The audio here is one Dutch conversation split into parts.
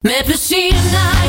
Met plezier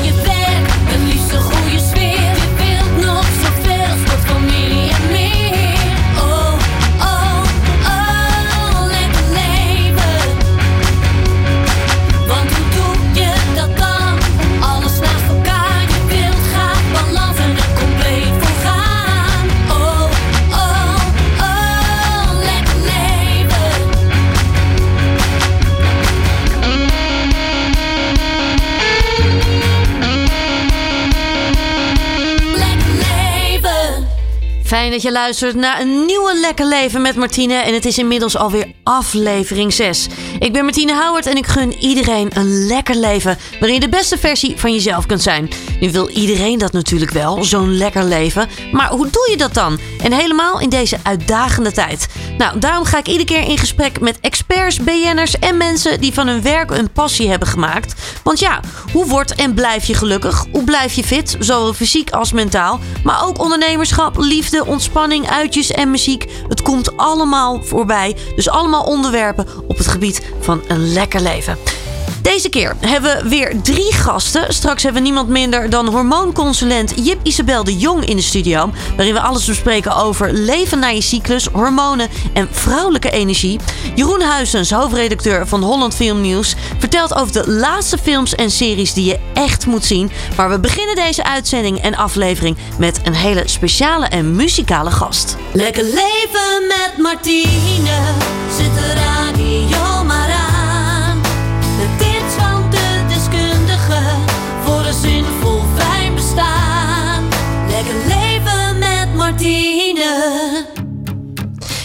Fijn dat je luistert naar een nieuwe Lekker Leven met Martine. En het is inmiddels alweer aflevering 6. Ik ben Martine Howard en ik gun iedereen een lekker leven. Waarin je de beste versie van jezelf kunt zijn. Nu wil iedereen dat natuurlijk wel, zo'n lekker leven. Maar hoe doe je dat dan? En helemaal in deze uitdagende tijd. Nou, daarom ga ik iedere keer in gesprek met experts, BN'ers en mensen die van hun werk een passie hebben gemaakt. Want ja, hoe wordt en blijf je gelukkig? Hoe blijf je fit, zowel fysiek als mentaal? Maar ook ondernemerschap, liefde, ontspanning, uitjes en muziek. Het komt allemaal voorbij. Dus allemaal onderwerpen op het gebied van een lekker leven. Deze keer hebben we weer drie gasten. Straks hebben we niemand minder dan hormoonconsulent Jip Isabel de Jong in de studio. Waarin we alles bespreken over leven na je cyclus, hormonen en vrouwelijke energie. Jeroen Huizens, hoofdredacteur van Holland Film News, vertelt over de laatste films en series die je echt moet zien. Maar we beginnen deze uitzending en aflevering met een hele speciale en muzikale gast. Lekker leven met Martine. Zet de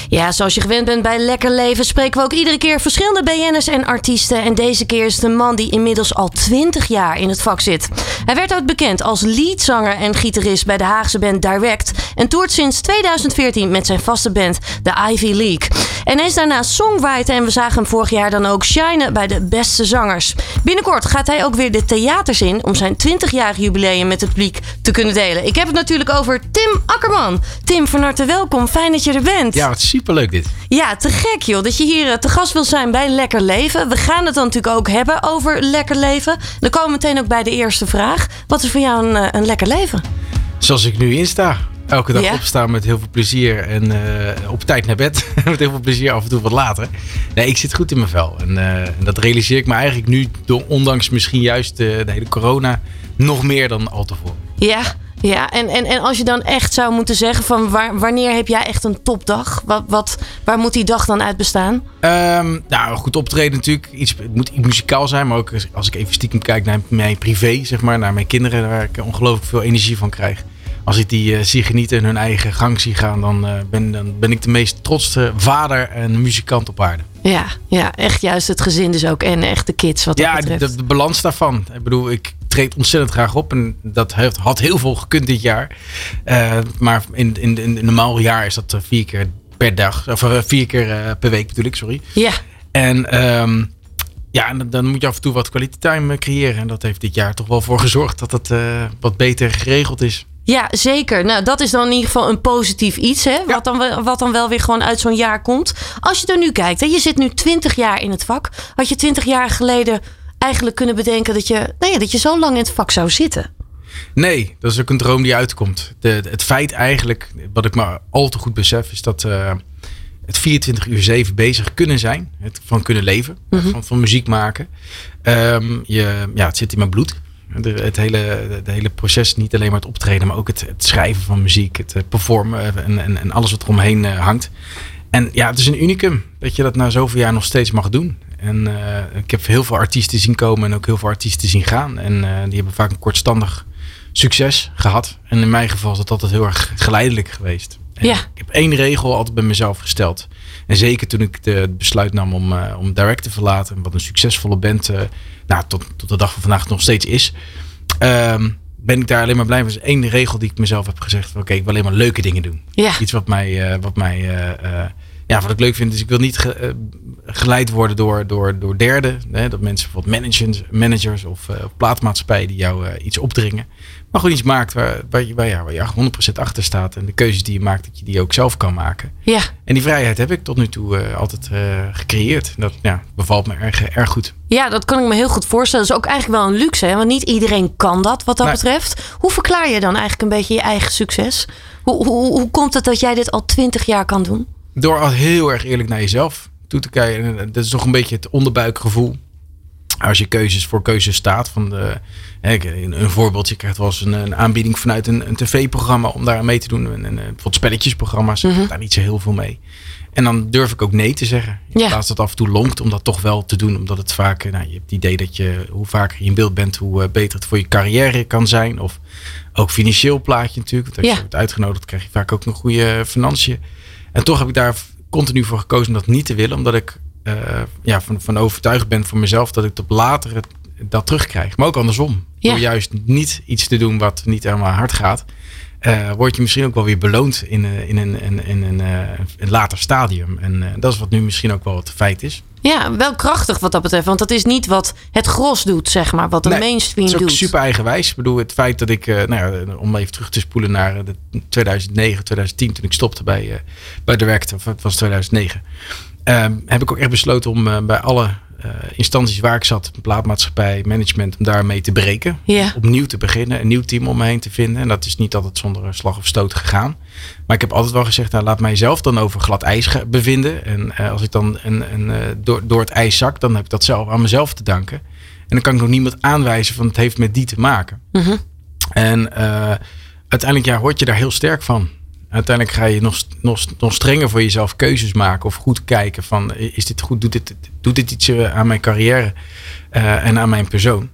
Ja, zoals je gewend bent bij Lekker Leven spreken we ook iedere keer verschillende BN'ers en artiesten. En deze keer is een man die inmiddels al 20 jaar in het vak zit. Hij werd ook bekend als leadzanger en gitarist bij de Haagse band Direct. En toert sinds 2014 met zijn vaste band, de Ivy League. En hij is daarnaast songwriter en we zagen hem vorig jaar dan ook shinen bij de beste zangers. Binnenkort gaat hij ook weer de theaters in om zijn 20-jarig jubileum met het publiek te kunnen delen. Ik heb het natuurlijk over Tim Akkerman. Tim, van harte welkom. Fijn dat je er bent. Ja, wat superleuk dit. Ja, te gek joh. Dat je hier eh, te gast wil zijn bij Lekker Leven. We gaan het dan natuurlijk ook hebben over Lekker Leven. Dan komen we meteen ook bij de eerste vraag. Wat is voor jou een, eh, een lekker leven? Zoals ik nu in sta. Elke dag Ja? opstaan met heel veel plezier en eh, op tijd naar bed. met heel veel plezier, af en toe wat later. Nee, ik zit goed in mijn vel. En, en dat realiseer ik me eigenlijk nu, door, ondanks misschien juist de hele corona, nog meer dan al tevoren. Ja, ja. En, en, en als je dan echt zou moeten zeggen van waar, wanneer heb jij echt een topdag? Wat, wat, waar moet die dag dan uit bestaan? Ehm, nou, goed optreden natuurlijk. Iets, het moet iets muzikaal zijn, maar ook als- ik even stiekem kijk naar mijn privé, zeg maar, naar mijn kinderen, waar ik ongelooflijk veel energie van krijg. Als ik die eh, zie genieten en hun eigen gang zie gaan, dan, eh, ben, dan ben ik de meest trotste vader en muzikant op aarde. Ja, ja, echt juist het gezin dus ook. En echt de kids wat dat Ja, betreft. de, de balans daarvan. Ik bedoel, ik treed ontzettend graag op en dat heeft, had heel veel gekund dit jaar. Eh, maar in, in, in een normaal jaar is dat eh, vier keer per dag, of eh, vier keer per week bedoel ik, sorry. Ja, En ehm, ja, en dan- moet je af en toe wat quality time creëren. En dat heeft dit jaar toch wel voor gezorgd dat het wat beter geregeld is. Ja, zeker. Nou, dat is dan in ieder geval een positief iets, hè? Wat, dan, wel- wat dan wel weer gewoon uit zo'n jaar komt. Als je er nu kijkt, hè, je zit nu 20 jaar in het vak. Had je 20 jaar geleden eigenlijk kunnen bedenken dat je, nou ja, dat je zo lang in het vak zou zitten? Nee, dat is ook een droom die uitkomt. De, het feit eigenlijk, wat ik maar al te goed besef, is dat eh, het 24 uur 7 bezig kunnen zijn. Het van kunnen leven, van, van muziek maken. Ehm, je, ja, het zit in mijn bloed. De, het hele, de hele proces, niet alleen maar het optreden, maar ook het, het schrijven van muziek, het eh, performen en, en, en alles wat er omheen eh, hangt. En ja, het is een unicum dat je dat na zoveel jaar nog steeds mag doen. En eh, ik heb heel veel artiesten zien komen en ook heel veel artiesten zien gaan. En eh, die hebben vaak een kortstandig succes gehad. En in mijn geval is dat altijd heel erg geleidelijk geweest. En Ja. Ik heb één regel altijd bij mezelf gesteld. En zeker toen ik de, het besluit nam om, eh, om Direct te verlaten, wat een succesvolle band nou, tot, tot de dag van vandaag nog steeds is, ehm, ben ik daar alleen maar blij mee. Is één regel die ik mezelf heb gezegd. Oké, ik wil alleen maar leuke dingen doen. Ja, Iets wat mij, wat mij ja, wat ik leuk vind is, ik wil niet ge- eh, geleid worden door, door, door derden. Hè, dat mensen bijvoorbeeld managers, managers of eh, plaatmaatschappijen die jou eh, iets opdringen. Maar gewoon iets maakt waar, waar, je, waar, ja, waar je 100% achter staat. En de keuzes die je maakt, dat je die ook zelf kan maken. Ja, En die vrijheid heb ik tot nu toe altijd gecreëerd. Dat ja, bevalt me erg, erg goed. Ja, dat kan ik me heel goed voorstellen. Dat is ook eigenlijk wel een luxe, hè? want niet iedereen kan dat wat dat betreft. Hoe verklaar je dan eigenlijk een beetje je eigen succes? Hoe, hoe, hoe komt het dat jij dit al twintig jaar kan doen? Door al heel erg eerlijk naar jezelf toe te kijken. En, dat is toch een beetje het onderbuikgevoel. Als je keuzes voor keuzes staat. Van de, een, een voorbeeld. Je krijgt wel eens een, een aanbieding vanuit een, een tv-programma om daar aan mee te doen. En, en, eh, bijvoorbeeld spelletjesprogramma's. Ik heb daar niet zo heel veel mee. En dan durf ik ook nee te zeggen. In Ja. plaats dat af en toe lonkt om dat toch wel te doen. Omdat het vaak, eh, nou, je hebt het idee dat je hoe vaker je in beeld bent, hoe eh, beter het voor je carrière kan zijn. Of ook financieel plaatje natuurlijk. Want als Ja. je wordt uitgenodigd, krijg je vaak ook een goede financiën. En toch heb ik daar continu voor gekozen om dat niet te willen. Omdat ik eh, ja, van, van overtuigd ben voor mezelf dat ik op later het, dat terugkrijg. Maar ook andersom. Ja. Door juist niet iets te doen wat niet aan mijn hart gaat. Eh, word je misschien ook wel weer beloond in, eh, in, een, in, in een, eh, een later stadium. En dat is wat nu misschien ook wel het feit is. Ja, wel krachtig wat dat betreft. Want dat is niet wat het gros doet, zeg maar. Wat de Nee, mainstream Het is ook doet. super eigenwijs. Ik bedoel, het feit dat ik, nou ja, om even terug te spoelen naar de 2009, 2010, toen ik stopte bij, bij de werkte, of het was 2009, ehm, heb ik ook echt besloten om bij alle instanties waar ik zat, plaatmaatschappij, management, om daarmee te breken. Ja. Opnieuw te beginnen, een nieuw team om me heen te vinden. En dat is niet altijd zonder een slag of stoot gegaan. Maar ik heb altijd wel gezegd, nou, laat mij zelf dan over glad ijs bevinden. En eh, als ik dan een, een, eh, door, door het ijs zak, dan heb ik dat zelf aan mezelf te danken. En dan kan ik nog niemand aanwijzen van het heeft met die te maken. Mhm. En eh, uiteindelijk ja, word je daar heel sterk van. Uiteindelijk ga je nog, nog, nog strenger voor jezelf keuzes maken. Of goed kijken van is dit goed? Doet dit, doet dit iets eh, aan mijn carrière eh, en aan mijn persoon?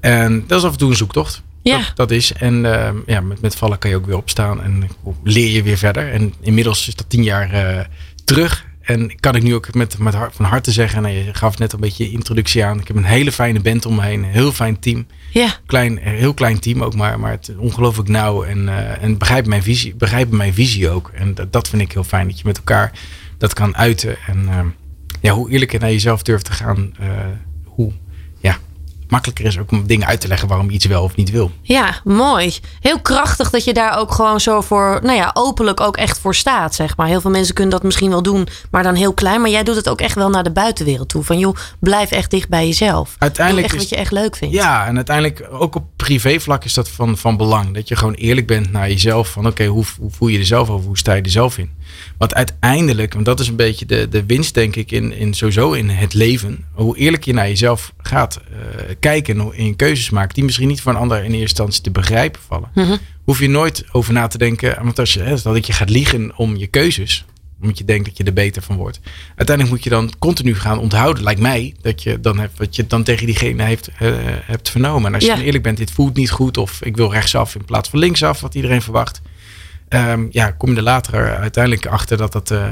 En dat is af en toe een zoektocht. Ja. Dat, dat is. En eh, ja, met, met vallen kan je ook weer opstaan en leer je weer verder. En inmiddels is dat tien jaar eh, terug. En kan ik nu ook met, met hart, van harte zeggen, nou, je gaf net een beetje je introductie aan. Ik heb een hele fijne band om me heen, een heel fijn team Ja, klein, heel klein team ook, maar, maar het ongelooflijk nauw en, eh en begrijpen mijn visie, begrijpen mijn visie ook. En dat, dat vind ik heel fijn, dat je met elkaar dat kan uiten. En eh, ja, hoe eerlijker naar jezelf durft te gaan, eh, hoe makkelijker is ook om dingen uit te leggen waarom je iets wel of niet wil. ja, mooi. Heel krachtig dat je daar ook gewoon zo voor, nou ja, openlijk ook echt voor staat, zeg maar. Heel veel mensen kunnen dat misschien wel doen, maar dan heel klein. Maar jij doet het ook echt wel naar de buitenwereld toe. Van joh, blijf echt dicht bij jezelf. Uiteindelijk Doe echt is- wat je echt leuk vindt. Ja, en uiteindelijk ook op privévlak is dat van, van belang. Dat je gewoon eerlijk bent naar jezelf. Van oké, hoe, hoe voel je er zelf over? Hoe sta je er zelf in? Want uiteindelijk, want dat is een beetje de, de winst denk ik in, in sowieso in het leven. Hoe eerlijk je naar jezelf gaat eh, kijken en in keuzes maakt. Die misschien niet voor een ander in eerste instantie te begrijpen vallen. Mhm. Hoef je nooit over na te denken. Want als je, hè, dat je gaat liegen om je keuzes omdat je denkt dat je er beter van wordt. Uiteindelijk moet je dan continu gaan onthouden, lijkt mij, dat je dan hebt wat je dan tegen diegene heeft, eh, hebt vernomen. En als je Ja. dan eerlijk bent, dit voelt niet goed, of ik wil rechtsaf in plaats van linksaf, wat iedereen verwacht. Ehm, ja, kom je er later uiteindelijk achter dat dat eh,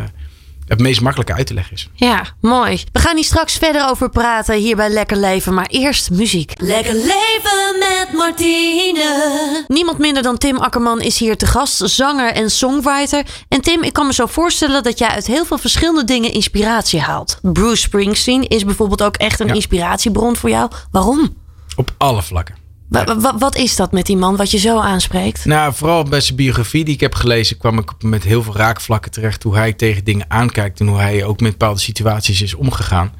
het meest makkelijke uit te leggen is. Ja, mooi. We gaan hier straks verder over praten hier bij Lekker Leven. Maar eerst muziek. Lekker leven met Martine. Niemand minder dan Tim Akkerman is hier te gast, zanger en songwriter. En Tim, ik kan me zo voorstellen dat jij uit heel veel verschillende dingen inspiratie haalt. Bruce Springsteen is bijvoorbeeld ook echt een Ja. inspiratiebron voor jou. Waarom? Op alle vlakken. Wa- wa- wat is dat met die man wat je zo aanspreekt? Nou, vooral bij zijn biografie die ik heb gelezen, kwam ik met heel veel raakvlakken terecht. Hoe hij tegen dingen aankijkt en hoe hij ook met bepaalde situaties is omgegaan.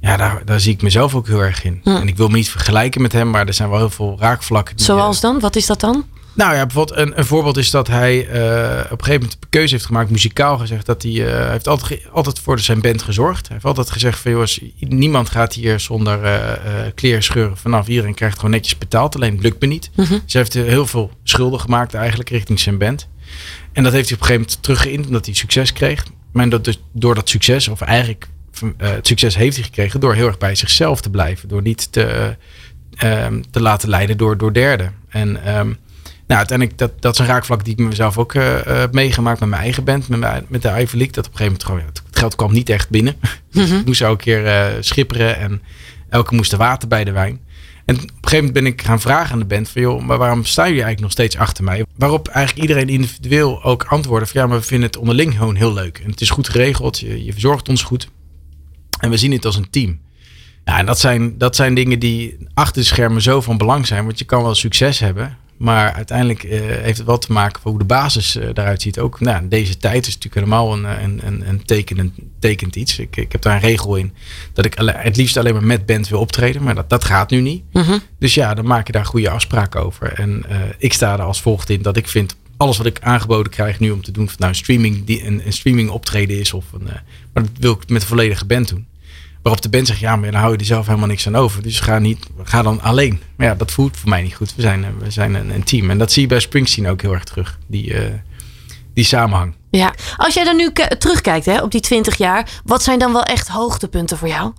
Ja, daar, daar zie ik mezelf ook heel erg in. En ik wil me niet vergelijken met hem, maar er zijn wel heel veel raakvlakken. die, Zoals dan? Wat is dat dan? Nou ja, bijvoorbeeld een, een voorbeeld is dat hij eh, op een gegeven moment de keuze heeft gemaakt, muzikaal gezegd, dat hij, eh, heeft altijd, altijd voor zijn band gezorgd. Hij heeft altijd gezegd van, jongens, niemand gaat hier zonder eh eh, kleren scheuren vanaf. Iedereen krijgt gewoon netjes betaald, alleen het lukt me niet. Dus hij heeft heel veel schulden gemaakt eigenlijk richting zijn band. En dat heeft hij op een gegeven moment teruggeïnd omdat hij succes kreeg. Maar dat dus door dat succes, of eigenlijk eh, het succes heeft hij gekregen door heel erg bij zichzelf te blijven. Door niet te, eh, ehm, te laten leiden door, door derden. En ehm, nou, uiteindelijk, dat, dat is een raakvlak die ik mezelf ook eh, eh, heb meegemaakt met mijn eigen band, met, mijn, met de Ivy League. Dat op een gegeven moment gewoon, ja, het geld kwam niet echt binnen. ik moest elke keer eh, schipperen en elke moest er water bij de wijn. En op een gegeven een gegeven moment ben ik gaan vragen aan de band van joh, maar waarom staan jullie eigenlijk nog steeds achter mij? Waarop eigenlijk iedereen individueel ook antwoordde van ja, maar we vinden het onderling gewoon heel leuk. En het is goed geregeld, je, je verzorgt ons goed. En we zien het als een team. Ja, en dat zijn, dat zijn dingen die achter de schermen zo van belang zijn. Want je kan wel succes hebben. Maar uiteindelijk uh, heeft het wel te maken met hoe de basis uh, eruit ziet. Ook nou, deze tijd is natuurlijk helemaal een, een, een, een tekenend, tekent iets. Ik, ik heb daar een regel in dat ik het liefst alleen maar met band wil optreden. Maar dat, dat gaat nu niet. -hmm. Dus ja, dan maak je daar goede afspraken over. En uh, ik sta er als volgt in dat ik vind alles wat ik aangeboden krijg nu om te doen. Of nou een streaming, die, een, een streaming optreden is. Of een, maar dat wil ik met de volledige band doen. Waarop de band zegt, ja, maar dan hou je er zelf helemaal niks aan over. Dus ga, niet, ga dan alleen. Maar ja, dat voelt voor mij niet goed. We zijn, we zijn een, team. En dat zie je bij Springsteen ook heel erg terug. Die, uh, die samenhang. Ja, als jij dan nu terugkijkt hè, op die 20 jaar. Wat zijn dan wel echt hoogtepunten voor jou?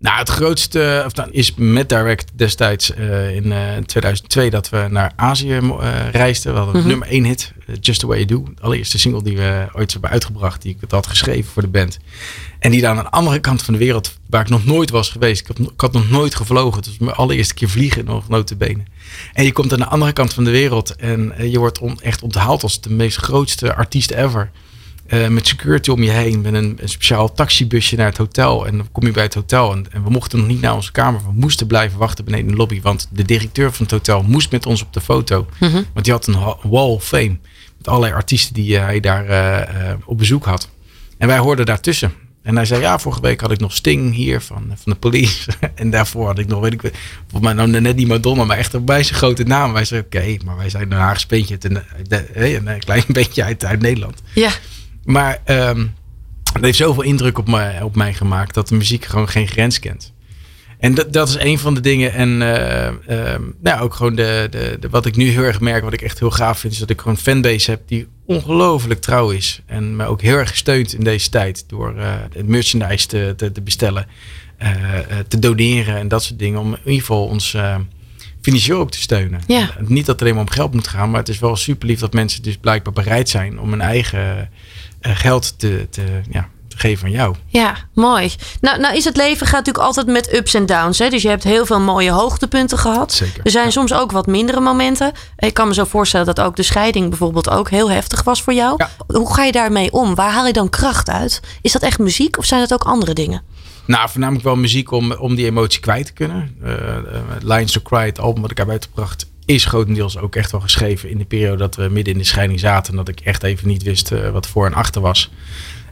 Nou, het grootste of dan is met Direct destijds uh, in uh, 2002 dat we naar Azië uh, reisden. We hadden mm -hmm. nummer 1 hit, Just The Way You Do. De allereerste single die we ooit hebben uitgebracht, die ik had geschreven voor de band. En die dan aan de andere kant van de wereld, waar ik nog nooit was geweest. Ik, had nog nooit gevlogen. Het was mijn allereerste keer vliegen, nog notabene. En je komt aan de andere kant van de wereld en je wordt on, echt onthaald als de meest grootste artiest ever. Uh, met security om je heen, met een, een, speciaal taxibusje naar het hotel. En dan kom je bij het hotel en, en, we mochten nog niet naar onze kamer. We moesten blijven wachten beneden in de lobby, want de directeur van het hotel moest met ons op de foto. Mm -hmm. Want die had een wall of fame met allerlei artiesten die uh, hij daar uh, op bezoek had. En wij hoorden daartussen. En hij zei, ja, vorige week had ik nog Sting hier van, van de police. en daarvoor had ik nog, weet ik, volgens mij nou net niet Madonna, maar echt bij zijn grote naam. Wij zeiden, oké, okay, maar wij zijn een een, een, een klein beetje uit, uit Nederland. Ja. Maar um, het heeft zoveel indruk op mij, op mij gemaakt dat de muziek gewoon geen grens kent. En dat, dat is een van de dingen. En uh, um, nou, ook gewoon de, de, de, wat ik nu heel erg merk, wat ik echt heel gaaf vind, is dat ik gewoon een fanbase heb die ongelooflijk trouw is. En me ook heel erg gesteund in deze tijd door uh, het merchandise te, te, te bestellen, uh, te doneren en dat soort dingen. Om in ieder geval ons financieel ook te steunen. Ja. Niet dat het alleen maar om geld moet gaan, maar het is wel super lief dat mensen dus blijkbaar bereid zijn om hun eigen geld te, te, ja, te geven aan jou. Ja, mooi. Nou, nou is het leven gaat natuurlijk altijd met ups en downs. Hè? Dus je hebt heel veel mooie hoogtepunten gehad. Zeker, er zijn ja. soms ook wat mindere momenten. Ik kan me zo voorstellen dat ook de scheiding bijvoorbeeld ook heel heftig was voor jou. Ja. Hoe ga je daarmee om? Waar haal je dan kracht uit? Is dat echt muziek of zijn het ook andere dingen? Nou, voornamelijk wel muziek om, om die emotie kwijt te kunnen. Uh, uh, Lines to Cry, het album wat ik heb uitgebracht, is grotendeels ook echt wel geschreven in de periode dat we midden in de scheiding zaten. En dat ik echt even niet wist uh, wat voor en achter was.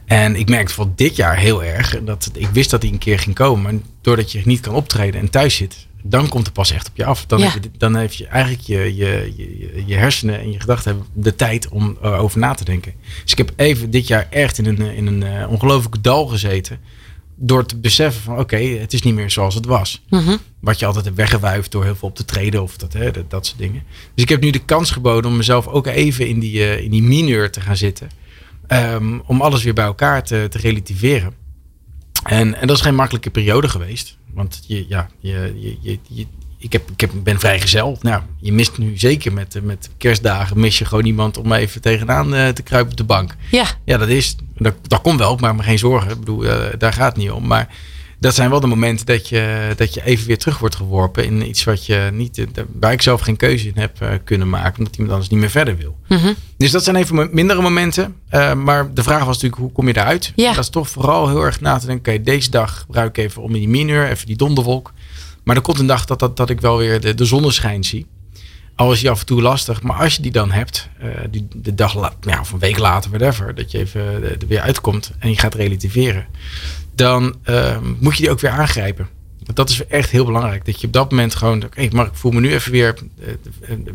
En ik merkte voor dit jaar heel erg dat ik wist dat hij een keer ging komen. Maar doordat je niet kan optreden en thuis zit, dan komt het pas echt op je af. Dan, Ja. heb, je, dan heb je eigenlijk je, je, je, je hersenen en je gedachten hebben de tijd om erover na te denken. Dus ik heb even dit jaar echt in een, in een uh, ongelooflijke dal gezeten. Door te beseffen van oké, het is niet meer zoals het was. Mhm. Wat je altijd hebt weggewuifd door heel veel op te treden of dat, hè, dat, dat soort dingen. Dus ik heb nu de kans geboden om mezelf ook even in die, uh, in die mineur te gaan zitten. Um, om alles weer bij elkaar te, te relativeren. En, en dat is geen makkelijke periode geweest. Want je, ja, je, je, je ik, heb, ik heb, ben vrijgezel. Nou, je mist nu zeker met, met kerstdagen, mis je gewoon iemand om even tegenaan uh, te kruipen op de bank. Ja. Ja, dat is, dat, dat komt wel, maar, maar geen zorgen. Ik bedoel, uh, daar gaat het niet om. Maar dat zijn wel de momenten dat je, dat je even weer terug wordt geworpen in iets wat je niet, waar ik zelf geen keuze in heb uh, kunnen maken, omdat iemand anders niet meer verder wil. Mm -hmm. Dus dat zijn even mindere momenten. Uh, maar de vraag was natuurlijk, hoe kom je eruit? Ja. Dat is toch vooral heel erg na te denken, oké, okay, deze dag gebruik ik even om in die mineur, even die donderwolk. Maar er komt een dag dat, dat, dat ik wel weer de, de zonneschijn zie. Al is die af en toe lastig, maar als je die dan hebt, uh, die, de dag ja, of een week later, whatever, dat je even er weer uitkomt en je gaat relativeren, dan uh, moet je die ook weer aangrijpen. Want dat is echt heel belangrijk. Dat je op dat moment gewoon, oké, okay, maar ik voel me nu even weer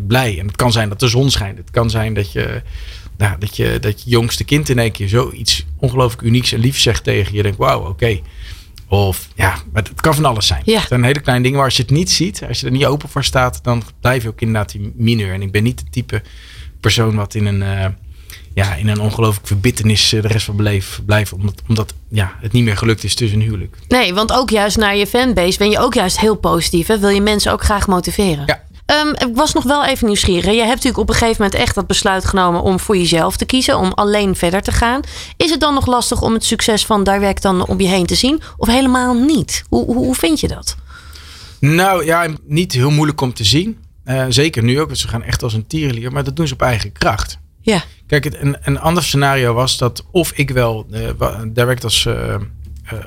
blij. En het kan zijn dat de zon schijnt. Het kan zijn dat je, nou, dat je, dat je jongste kind in één keer zoiets ongelooflijk unieks en liefs zegt tegen je. Denkt, wauw, oké. Of ja, maar het kan van alles zijn. Ja. Het zijn hele kleine dingen, maar als je het niet ziet, als je er niet open voor staat, dan blijf je ook inderdaad die mineur. En ik ben niet het type persoon wat in een, uh, ja, in een ongelooflijk verbittenis de rest van mijn leven blijft. Omdat, omdat ja, het niet meer gelukt is tussen een huwelijk. Nee, want ook juist naar je fanbase ben je ook juist heel positief. Hè? Wil je mensen ook graag motiveren? Ja. Um, ik was nog wel even nieuwsgierig. Je hebt natuurlijk op een gegeven moment echt dat besluit genomen om voor jezelf te kiezen, om alleen verder te gaan. Is het dan nog lastig om het succes van Direct dan om je heen te zien? Of helemaal niet? Hoe, hoe, hoe vind je dat? Nou ja, niet heel moeilijk om te zien. Uh, zeker nu ook, want ze gaan echt als een tierenlier. Maar dat doen ze op eigen kracht. Ja. Kijk, een, een ander scenario was dat of ik wel uh, direct als uh,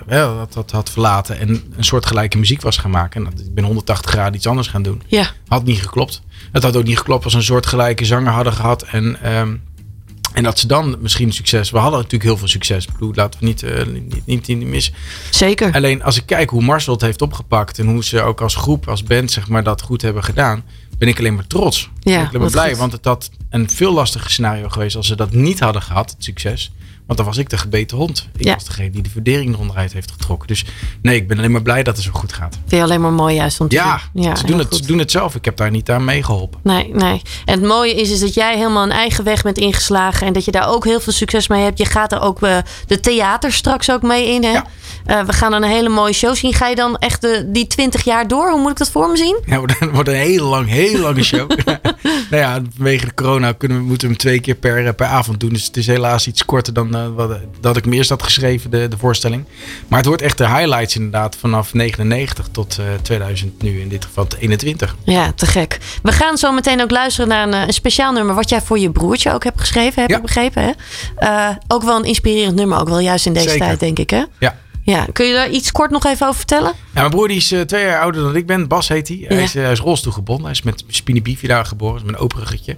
uh, dat, dat had verlaten en een soort gelijke muziek was gaan maken. En dat ik ben 180 graden iets anders gaan doen. Ja. Had niet geklopt. Het had ook niet geklopt als een soort gelijke zanger hadden gehad. En, um, en dat ze dan misschien succes. We hadden natuurlijk heel veel succes. Bedoel, laten we niet, uh, niet, niet, niet missen. Zeker. Alleen als ik kijk hoe Marcel het heeft opgepakt en hoe ze ook als groep, als band, zeg maar, dat goed hebben gedaan ben ik alleen maar trots. Ja, ik ben blij, goed. want het had een veel lastiger scenario geweest als ze dat niet hadden gehad, het succes. Want dan was ik de gebeten hond. Ik Ja. was degene die de verdering eronderuit heeft getrokken. Dus nee, ik ben alleen maar blij dat het zo goed gaat. Vind je alleen maar mooi juist om te Ja, doen. Ja, ze, doen het, ze doen het zelf. Ik heb daar niet aan meegeholpen. Nee, nee. En het mooie is, is dat jij helemaal een eigen weg bent ingeslagen. En dat je daar ook heel veel succes mee hebt. Je gaat er ook eh, de theater straks ook mee in. Hè? Ja. Eh, we gaan dan een hele mooie show zien. Ga je dan echt de, die 20 jaar door? Hoe moet ik dat voor me zien? Ja, het wordt een- wordt een hele lang, hele lange show. nou ja, vanwege de corona kunnen we, moeten we hem twee keer per, per avond doen. Dus het is helaas iets korter dan eh, wat, dat ik me eerst had geschreven, de, de voorstelling. Maar het wordt echt de highlights inderdaad vanaf 99 tot eh 2000 nu, in dit geval 21. Ja, te gek. We gaan zo meteen ook luisteren naar een, eh, een speciaal nummer. Wat jij voor je broertje ook hebt geschreven, heb Ja. ik begrepen. Hè? Eh, ook wel een inspirerend nummer. Ook wel juist in deze Zeker. tijd, denk ik. Hè? Ja. Ja. Kun je daar iets kort nog even over vertellen? Ja, mijn broer die is eh, twee jaar ouder dan ik ben. Bas heet hij. Hij, is, eh, hij is rolstoelgebonden. Hij is met spina bifida geboren. Dat is open ruggetje.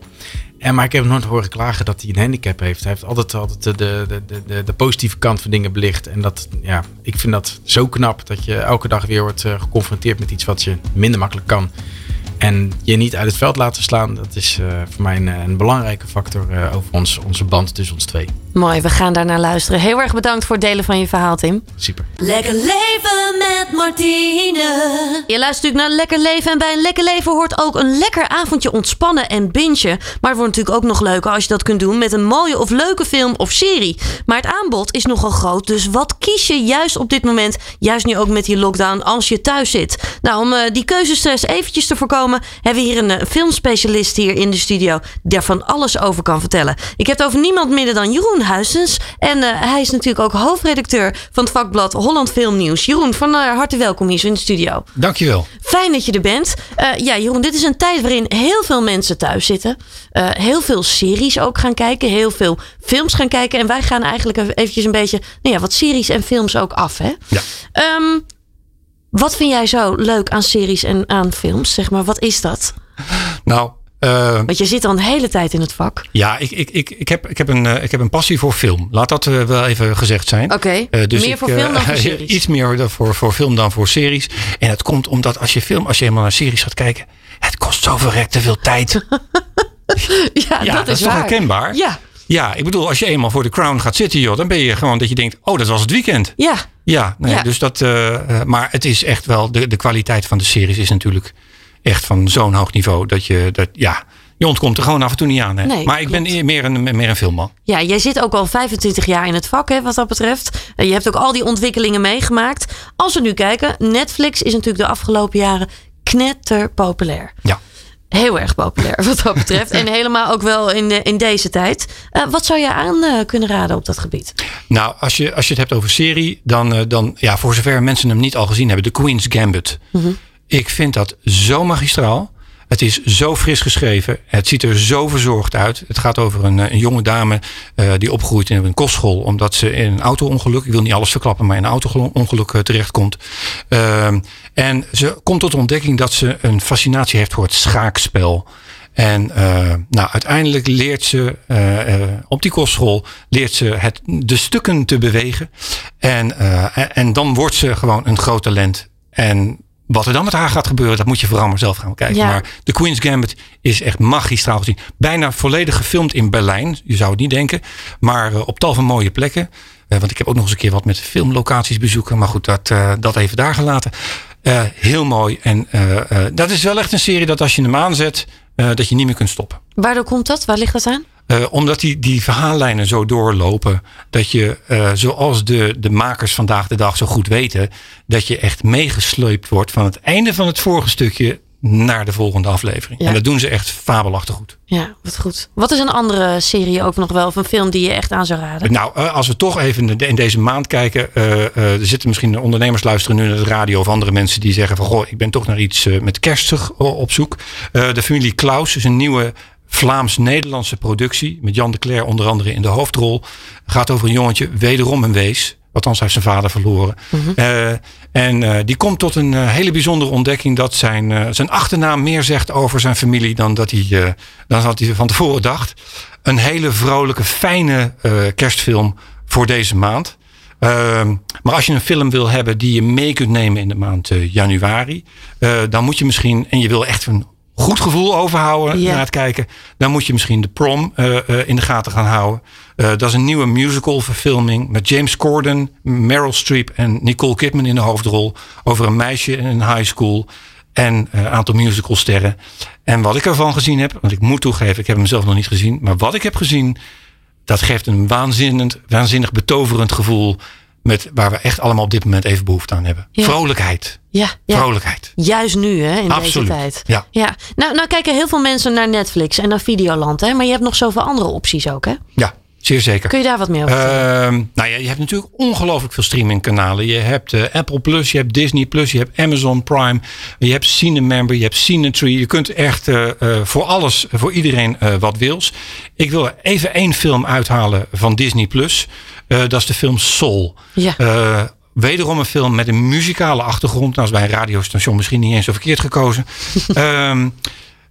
En, maar ik heb hem nooit horen klagen dat hij een handicap heeft. Hij heeft altijd, altijd de, de, de, de, de positieve kant van dingen belicht. En dat, ja, ik vind dat zo knap dat je elke dag weer wordt eh, geconfronteerd met iets wat je minder makkelijk kan. En je niet uit het veld laten slaan, dat is eh, voor mij een, een belangrijke factor eh, over ons, onze band tussen ons twee. Mooi, we gaan daar naar luisteren. Heel erg bedankt voor het delen van je verhaal, Tim. Super. Lekker leven Martine. Je luistert natuurlijk naar Lekker Leven. En bij een Lekker Leven hoort ook een lekker avondje ontspannen en bingen. Maar het wordt natuurlijk ook nog leuker als je dat kunt doen met een mooie of leuke film of serie. Maar het aanbod is nogal groot. Dus wat kies je juist op dit moment, juist nu ook met die lockdown, als je thuis zit? Nou, om eh, die keuzestress eventjes te voorkomen, hebben we hier een eh, filmspecialist hier in de studio. Die van alles over kan vertellen. Ik heb het over niemand minder dan Jeroen Huisens. En eh, hij is natuurlijk ook hoofdredacteur van het vakblad Holland Filmnieuws. Jeroen, van harte welkom hier zo in de studio. Dankjewel. Fijn dat je er bent. Eh, ja, Jeroen, dit is een tijd waarin heel veel mensen thuis zitten. Eh, heel veel series ook gaan kijken. Heel veel films gaan kijken. En wij gaan eigenlijk even- eventjes een beetje... Nou ja, wat series en films ook af, hè? Ja. Ehm, wat vind jij zo leuk aan series en aan films? Zeg maar, wat is dat? Nou, eh, Want je zit al een hele tijd in het vak. ja, ik, ik, ik, ik, heb, ik, heb een, eh, ik heb een passie voor film. Laat dat eh, wel even gezegd zijn. Oké, dus meer ik, voor film dan voor series. Iets meer voor, voor film dan voor series. En het komt omdat als je film, als je helemaal naar series gaat kijken, het kost zo verrekt te veel tijd. ja, ja, dat, is toch herkenbaar? Ja, Ja, ik bedoel, als je eenmaal voor de Crown gaat zitten, joh, dan ben je gewoon dat je denkt, oh, dat was het weekend. ja. Ja, nee, Ja. dus dat. maar het is echt wel. De, de kwaliteit van de series is natuurlijk echt van zo'n hoog niveau. Dat je. Dat, ja, je ontkomt er gewoon af en toe niet aan. Hè? Nee, maar ik ben klopt. meer een, meer een filmman. Ja, jij zit ook al 25 jaar in het vak, hè, wat dat betreft. Eh, Je hebt ook al die ontwikkelingen meegemaakt. Als we nu kijken, Netflix is natuurlijk de afgelopen jaren knetter populair. Ja. Heel erg populair wat dat betreft. en helemaal ook wel in, de, in deze tijd. Eh, wat zou je aan eh, kunnen raden op dat gebied? Nou, als je, als je het hebt over serie, dan, eh, dan. Ja, voor zover mensen hem niet al gezien hebben, The Queen's Gambit. Ik vind dat zo magistraal. Het is zo fris geschreven. Het ziet er zo verzorgd uit. Het gaat over een, eh, een jonge dame eh, die opgroeit in een kostschool. Omdat ze in een auto-ongeluk, ik wil niet alles verklappen, maar in een auto-ongeluk eh, terechtkomt. Ehm, en ze komt tot de ontdekking dat ze een fascinatie heeft voor het schaakspel. En nou, uiteindelijk leert ze op die kostschool leert ze het, de stukken te bewegen. En, en- en dan wordt ze gewoon een groot talent. En wat er dan met haar gaat gebeuren, dat moet je vooral maar zelf gaan kijken. Ja. Maar The Queen's Gambit is echt magistraal gezien. Bijna volledig gefilmd in Berlijn. Je zou het niet denken. Maar eh, op tal van mooie plekken. Eh, want ik heb ook nog eens een keer wat met filmlocaties bezoeken. Maar goed, dat, eh, dat even daar gelaten. Heel mooi. En dat is wel echt een serie dat als je hem aanzet, dat je niet meer kunt stoppen. Waardoor komt dat? Waar ligt dat aan? Eh, omdat die, die verhaallijnen zo doorlopen. Dat je, eh, zoals de, de makers vandaag de dag zo goed weten. Dat je echt meegesleept wordt van het einde van het vorige stukje naar de volgende aflevering. Ja. En dat doen ze echt fabelachtig goed. Ja, wat goed. Wat is een andere serie ook nog wel, of een film die je echt aan zou raden? Nou, eh, als we toch even in de- in deze maand kijken. er zitten misschien ondernemers luisteren nu naar de radio of andere mensen die zeggen van goh, ik ben toch naar iets met kerstig op zoek. De familie Klaus is een nieuwe Vlaams-Nederlandse productie. Met Jan de Cler onder andere in de hoofdrol. Gaat over een jongetje, wederom een wees. Althans, hij heeft zijn vader verloren. Eh, en eh, die komt tot een eh, hele bijzondere ontdekking dat zijn, zijn achternaam meer zegt over zijn familie dan dat hij, dan dat hij van tevoren dacht. Een hele vrolijke, fijne kerstfilm voor deze maand. Ehm, maar als je een film wil hebben die je mee kunt nemen in de maand januari, dan moet je misschien, en je wil echt een goed gevoel overhouden Ja. na het kijken, dan moet je misschien de prom eh, eh, in de gaten gaan houden. Eh, dat is een nieuwe musical verfilming met James Corden, Meryl Streep en Nicole Kidman in de hoofdrol over een meisje in een high school en een aantal musicalsterren. En wat ik ervan gezien heb, want ik moet toegeven, ik heb hem zelf nog niet gezien, maar wat ik heb gezien, dat geeft een waanzinnig, waanzinnig betoverend gevoel. Met, waar we echt allemaal op dit moment even behoefte aan hebben. Vrolijkheid. Ja, ja. Vrolijkheid. Juist nu, hè, in Absoluut. deze tijd. Ja. ja. Nou, nou kijken heel veel mensen naar Netflix en naar Videoland, hè? Maar je hebt nog zoveel andere opties ook, hè? Ja, zeer zeker. Kun je daar wat meer over vertellen? Ehm, nou ja, je hebt natuurlijk ongelooflijk veel streamingkanalen. Je hebt eh, Apple Plus, je hebt Disney Plus, je hebt Amazon Prime, je hebt Cinemember, je hebt Cinetree. Je kunt echt eh, eh, voor alles, voor iedereen wat wils. Ik wil even één film uithalen van Disney Plus. Dat is de film Soul. Ja. Wederom een film met een muzikale achtergrond. Nou is bij een radiostation misschien niet eens zo verkeerd gekozen. Ehm,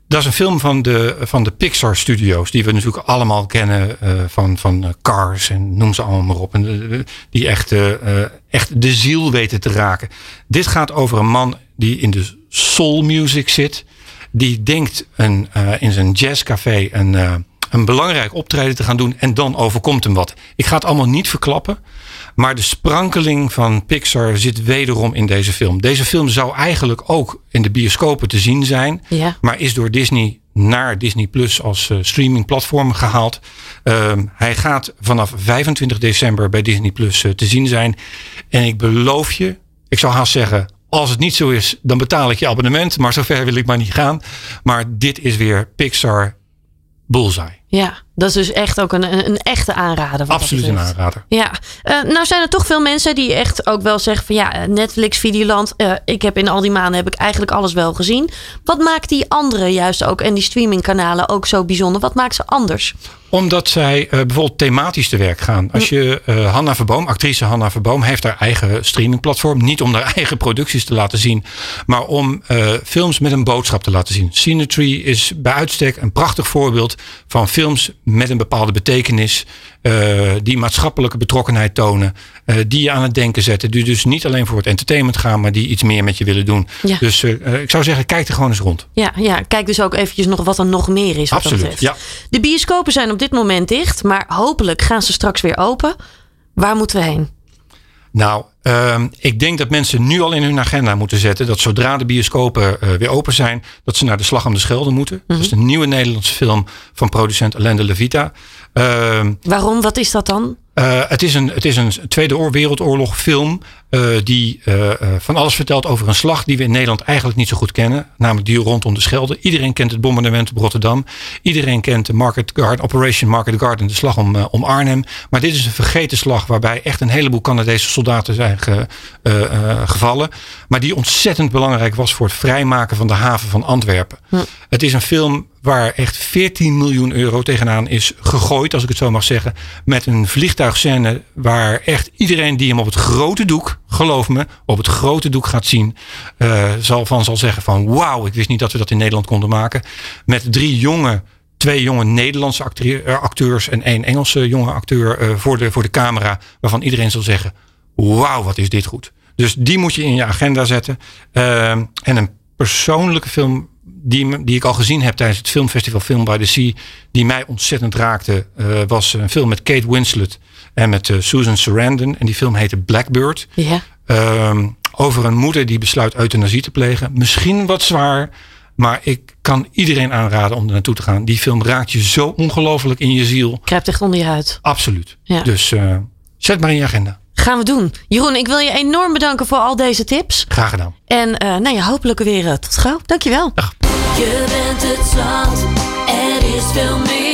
dat is een film van de, van de Pixar Studios. Die we natuurlijk allemaal kennen eh, van, van eh, Cars en noem ze allemaal maar op. En, eh, die echt, eh, echt de ziel weten te raken. Dit gaat over een man die in de soul music zit. Die denkt een, in zijn jazzcafé een, een belangrijk optreden te gaan doen. En dan overkomt hem wat. Ik ga het allemaal niet verklappen. Maar de sprankeling van Pixar zit wederom in deze film. Deze film zou eigenlijk ook in de bioscopen te zien zijn. Ja. Maar is door Disney naar Disney Plus als eh, streamingplatform gehaald. Ehm, hij gaat vanaf 25 december bij Disney Plus eh, te zien zijn. En ik beloof je, ik zou haast zeggen. Als het niet zo is, dan betaal ik je abonnement. Maar zover wil ik maar niet gaan. Maar dit is weer Pixar Bullseye. Ja, dat is dus echt ook een, een, echte aanrader. Absoluut een aanrader. Ja, Eh, nou zijn er toch veel mensen die echt ook wel zeggen van ja, eh, Netflix, Videoland. eh, ik heb in al die maanden heb ik eigenlijk alles wel gezien. Wat maakt die andere juist ook en die streamingkanalen ook zo bijzonder? Wat maakt ze anders? Omdat zij bijvoorbeeld thematisch te werk gaan. Als je eh Hanna Verboom, actrice Hanna Verboom, heeft haar eigen streamingplatform. Niet om haar eigen producties te laten zien, maar om films met een boodschap te laten zien. Cinetree is bij uitstek een prachtig voorbeeld van films met een bepaalde betekenis. eh, die maatschappelijke betrokkenheid tonen. eh, die je aan het denken zetten. Die dus niet alleen voor het entertainment gaan, maar die iets meer met je willen doen. Ja. Dus eh, ik zou zeggen, kijk er gewoon eens rond. Ja, ja, kijk dus ook eventjes nog wat er nog meer is. Wat Absoluut. Ja. De bioscopen zijn op dit moment dicht, maar hopelijk gaan ze straks weer open. Waar moeten we heen? Nou, ehm, ik denk dat mensen nu al in hun agenda moeten zetten dat zodra de bioscopen eh, weer open zijn, dat ze naar de Slag om de Schelde moeten. Dat is de nieuwe Nederlandse film van producent Alain de Levita. Ehm, Waarom? Wat is dat dan? eh, het, is een, het is een Tweede Oor- Wereldoorlog film eh, die eh, van alles vertelt over een slag die we in Nederland eigenlijk niet zo goed kennen. Namelijk die rondom de Schelde. Iedereen kent het bombardement op Rotterdam. Iedereen kent de Market Garden, Operation Market Garden, de slag om, om Arnhem. Maar dit is een vergeten slag waarbij echt een heleboel Canadese soldaten zijn ge- gevallen. Maar die ontzettend belangrijk was voor het vrijmaken van de haven van Antwerpen. Het is een film waar echt 14 miljoen euro tegenaan is gegooid, als ik het zo mag zeggen. Met een vliegtuigscène waar echt iedereen die hem op het grote doek, geloof me, op het grote doek gaat zien, eh, zal van zal zeggen van wauw, ik wist niet dat we dat in Nederland konden maken. Met drie jonge, twee jonge Nederlandse eh, acteurs en één Engelse jonge acteur eh, voor, de, voor de camera, waarvan iedereen zal zeggen wauw, wat is dit goed. Dus die moet je in je agenda zetten. Ehm, en een persoonlijke film die, die ik al gezien heb tijdens het filmfestival Film by the Sea, die mij ontzettend raakte, eh, was een film met Kate Winslet en met eh, Susan Sarandon. En die film heette Blackbird. Ja. Ehm, over een moeder die besluit euthanasie te plegen. Misschien wat zwaar, maar ik kan iedereen aanraden om er naartoe te gaan. Die film raakt je zo ongelooflijk in je ziel. Kruipt echt onder je huid. Absoluut. Ja. Dus eh, zet maar in je agenda. Gaan we doen. Jeroen, ik wil je enorm bedanken voor al deze tips. Graag gedaan. En uh, nou ja, hopelijk weer uh, tot gauw. Dankjewel. Dag. Je bent het zat, er is veel meer.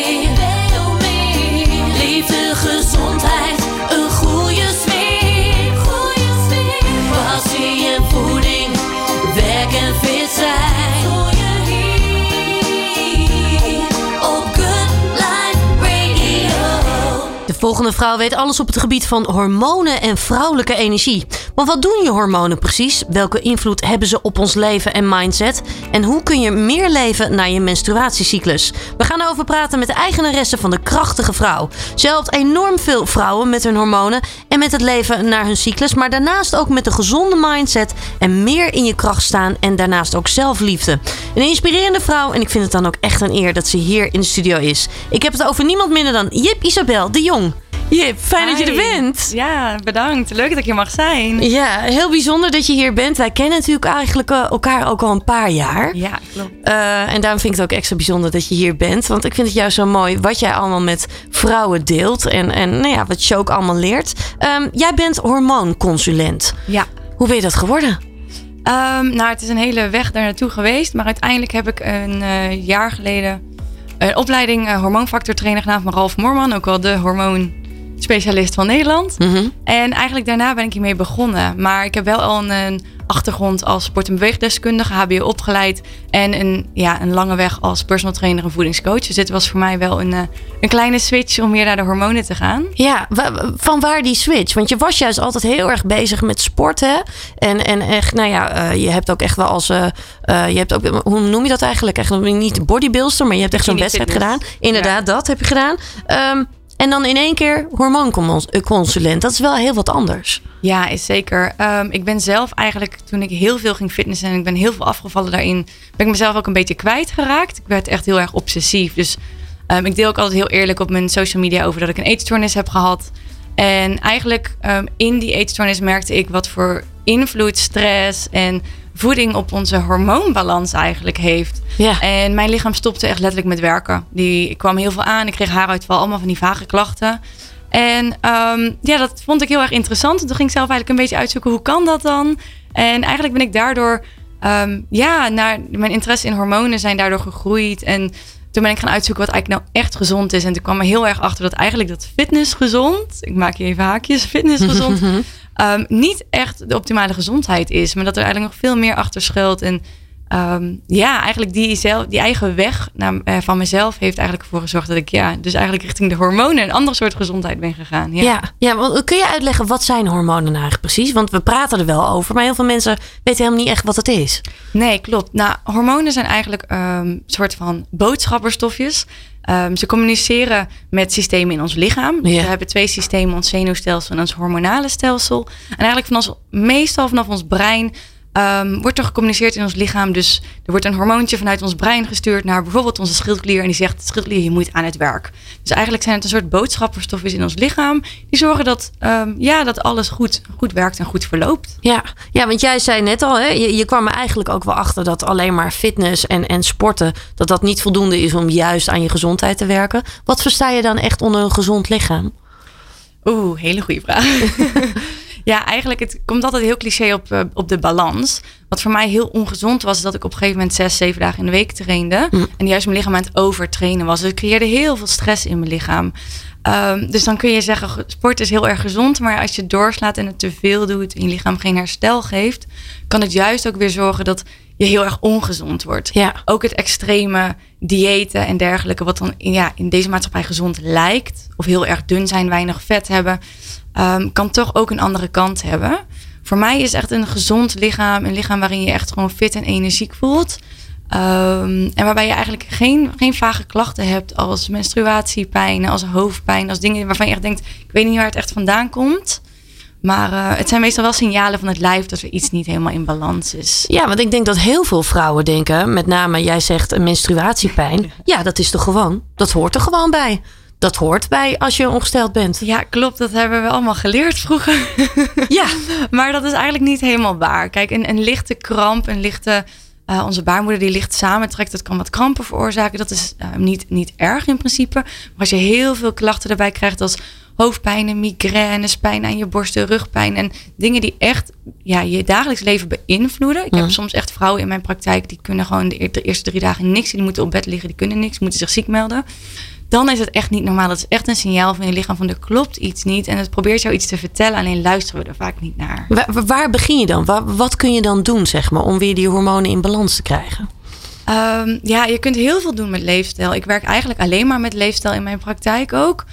Volgende vrouw weet alles op het gebied van hormonen en vrouwelijke energie. Maar wat doen je hormonen precies? Welke invloed hebben ze op ons leven en mindset? En hoe kun je meer leven na je menstruatiecyclus? We gaan erover praten met de eigenaresse van de krachtige vrouw. Ze helpt enorm veel vrouwen met hun hormonen en met het leven naar hun cyclus. Maar daarnaast ook met een gezonde mindset en meer in je kracht staan. En daarnaast ook zelfliefde. Een inspirerende vrouw en ik vind het dan ook echt een eer dat ze hier in de studio is. Ik heb het over niemand minder dan Jip Isabel de Jong. Jip, fijn dat je er bent. Ja, bedankt. Leuk dat ik hier mag zijn. Ja, heel bijzonder dat je hier bent. Wij kennen natuurlijk eigenlijk eh, elkaar ook al een paar jaar. Ja, klopt. Eh, en daarom vind ik het ook extra bijzonder dat je hier bent. Want ik vind het juist zo mooi wat jij allemaal met vrouwen deelt. En, en nou ja, wat je ook allemaal leert. Ehm, jij bent hormoonconsulent. Ja. Hoe ben je dat geworden? Ehm, nou, het is een hele weg daar naartoe geweest. Maar uiteindelijk heb ik een eh, jaar geleden een opleiding uh, hormoonfactortrainer gedaan van Ralf Moorman. Ook wel de hormoonspecialist van Nederland. Mhm. En eigenlijk daarna ben ik hiermee begonnen. Maar ik heb wel al een, achtergrond als sport- en beweegdeskundige, HBO opgeleid. En een, ja, een lange weg als personal trainer en voedingscoach. Dus dit was voor mij wel een, eh, een kleine switch om weer naar de hormonen te gaan. Ja, van waar die switch? Want je was juist altijd heel erg bezig met sport, hè? En, en echt, nou ja, eh, je hebt ook echt wel als... eh, je hebt ook, hoe noem je dat eigenlijk? Echt niet de bodybuilder, maar je hebt echt zo'n wedstrijd gedaan. Inderdaad, dat heb je gedaan. Ehm, en dan in één keer hormoonconsulent. Dat is wel heel wat anders. Ja, is zeker. Ehm, ik ben zelf eigenlijk, toen ik heel veel ging fitnessen en ik ben heel veel afgevallen daarin, ben ik mezelf ook een beetje kwijtgeraakt. Ik werd echt heel erg obsessief. Dus ehm, ik deel ook altijd heel eerlijk op mijn social media over dat ik een eetstoornis heb gehad. En eigenlijk ehm, in die eetstoornis merkte ik wat voor invloed stress en voeding op onze hormoonbalans eigenlijk heeft. Ja. En mijn lichaam stopte echt letterlijk met werken. Die, ik kwam heel veel aan, ik kreeg haaruitval, allemaal van die vage klachten. En ehm, ja, dat vond ik heel erg interessant. En toen ging ik zelf eigenlijk een beetje uitzoeken, hoe kan dat dan? En eigenlijk ben ik daardoor, ehm, ja, naar, mijn interesse in hormonen zijn daardoor gegroeid. En toen ben ik gaan uitzoeken wat eigenlijk nou echt gezond is. En toen kwam er heel erg achter dat eigenlijk dat fitness gezond, ik maak hier even haakjes, fitness gezond, ehm, niet echt de optimale gezondheid is. Maar dat er eigenlijk nog veel meer achter schuilt. En ehm, ja, eigenlijk die, zelf, die eigen weg naar, eh, van mezelf heeft eigenlijk ervoor gezorgd dat ik ja, dus eigenlijk richting de hormonen een ander soort gezondheid ben gegaan. Ja. Ja, ja want kun je uitleggen wat zijn hormonen nou eigenlijk precies? Want we praten er wel over, maar heel veel mensen weten helemaal niet echt wat het is. Nee, klopt. Nou, hormonen zijn eigenlijk ehm, een soort van boodschapperstofjes. Ehm, ze communiceren met systemen in ons lichaam. Dus Ja. We hebben twee systemen, ons zenuwstelsel en ons hormonale stelsel. En eigenlijk van ons, meestal vanaf ons brein ehm, wordt er gecommuniceerd in ons lichaam. Dus er wordt een hormoontje vanuit ons brein gestuurd naar bijvoorbeeld onze schildklier. En die zegt, schildklier, je moet aan het werk. Dus eigenlijk zijn het een soort boodschapperstofjes in ons lichaam. Die zorgen dat, ehm, ja, dat alles goed, goed werkt en goed verloopt. Ja, ja want jij zei net al, hè, je, je kwam er eigenlijk ook wel achter dat alleen maar fitness en, en sporten, dat dat niet voldoende is om juist aan je gezondheid te werken. Wat versta je dan echt onder een gezond lichaam? Oeh, hele goede vraag. ja, eigenlijk, het komt altijd heel cliché op, eh, op de balans. Wat voor mij heel ongezond was, is dat ik op een gegeven moment zes, zeven dagen in de week trainde. Mm. En juist mijn lichaam aan het overtrainen was. Dus ik creëerde heel veel stress in mijn lichaam. Ehm, dus dan kun je zeggen, ge- sport is heel erg gezond. Maar als je het doorslaat en het te veel doet en je lichaam geen herstel geeft, kan het juist ook weer zorgen dat je heel erg ongezond wordt. Ja. Ook het extreme diëten en dergelijke, wat dan ja, in deze maatschappij gezond lijkt, of heel erg dun zijn, weinig vet hebben, ehm, kan toch ook een andere kant hebben. Voor mij is echt een gezond lichaam, een lichaam waarin je echt gewoon fit en energiek voelt. Ehm, en waarbij je eigenlijk geen, geen vage klachten hebt als menstruatiepijn, als hoofdpijn, als dingen waarvan je echt denkt, ik weet niet waar het echt vandaan komt. Maar eh, het zijn meestal wel signalen van het lijf dat er iets niet helemaal in balans is. Ja, want ik denk dat heel veel vrouwen denken, met name jij zegt een menstruatiepijn. Ja, dat is toch gewoon, dat hoort er gewoon bij. Dat hoort bij als je ongesteld bent. Ja, klopt. Dat hebben we allemaal geleerd vroeger. Ja, Maar dat is eigenlijk niet helemaal waar. Kijk, een, een lichte kramp, een lichte. eh, onze baarmoeder die licht samentrekt, dat kan wat krampen veroorzaken. Dat is eh, niet, niet erg in principe. Maar als je heel veel klachten erbij krijgt als hoofdpijnen, migraines, pijn aan je borsten, rugpijn. En dingen die echt ja, je dagelijks leven beïnvloeden. Ik heb soms echt vrouwen in mijn praktijk die kunnen gewoon de, de eerste drie dagen niks. Die moeten op bed liggen, die kunnen niks, moeten zich ziek melden dan is het echt niet normaal. Dat is echt een signaal van je lichaam van er klopt iets niet. En het probeert jou iets te vertellen, alleen luisteren we er vaak niet naar. Waar, waar begin je dan? Waar, wat kun je dan doen, zeg maar, om weer die hormonen in balans te krijgen? Um, ja, je kunt heel veel doen met leefstijl. Ik werk eigenlijk alleen maar met leefstijl in mijn praktijk ook.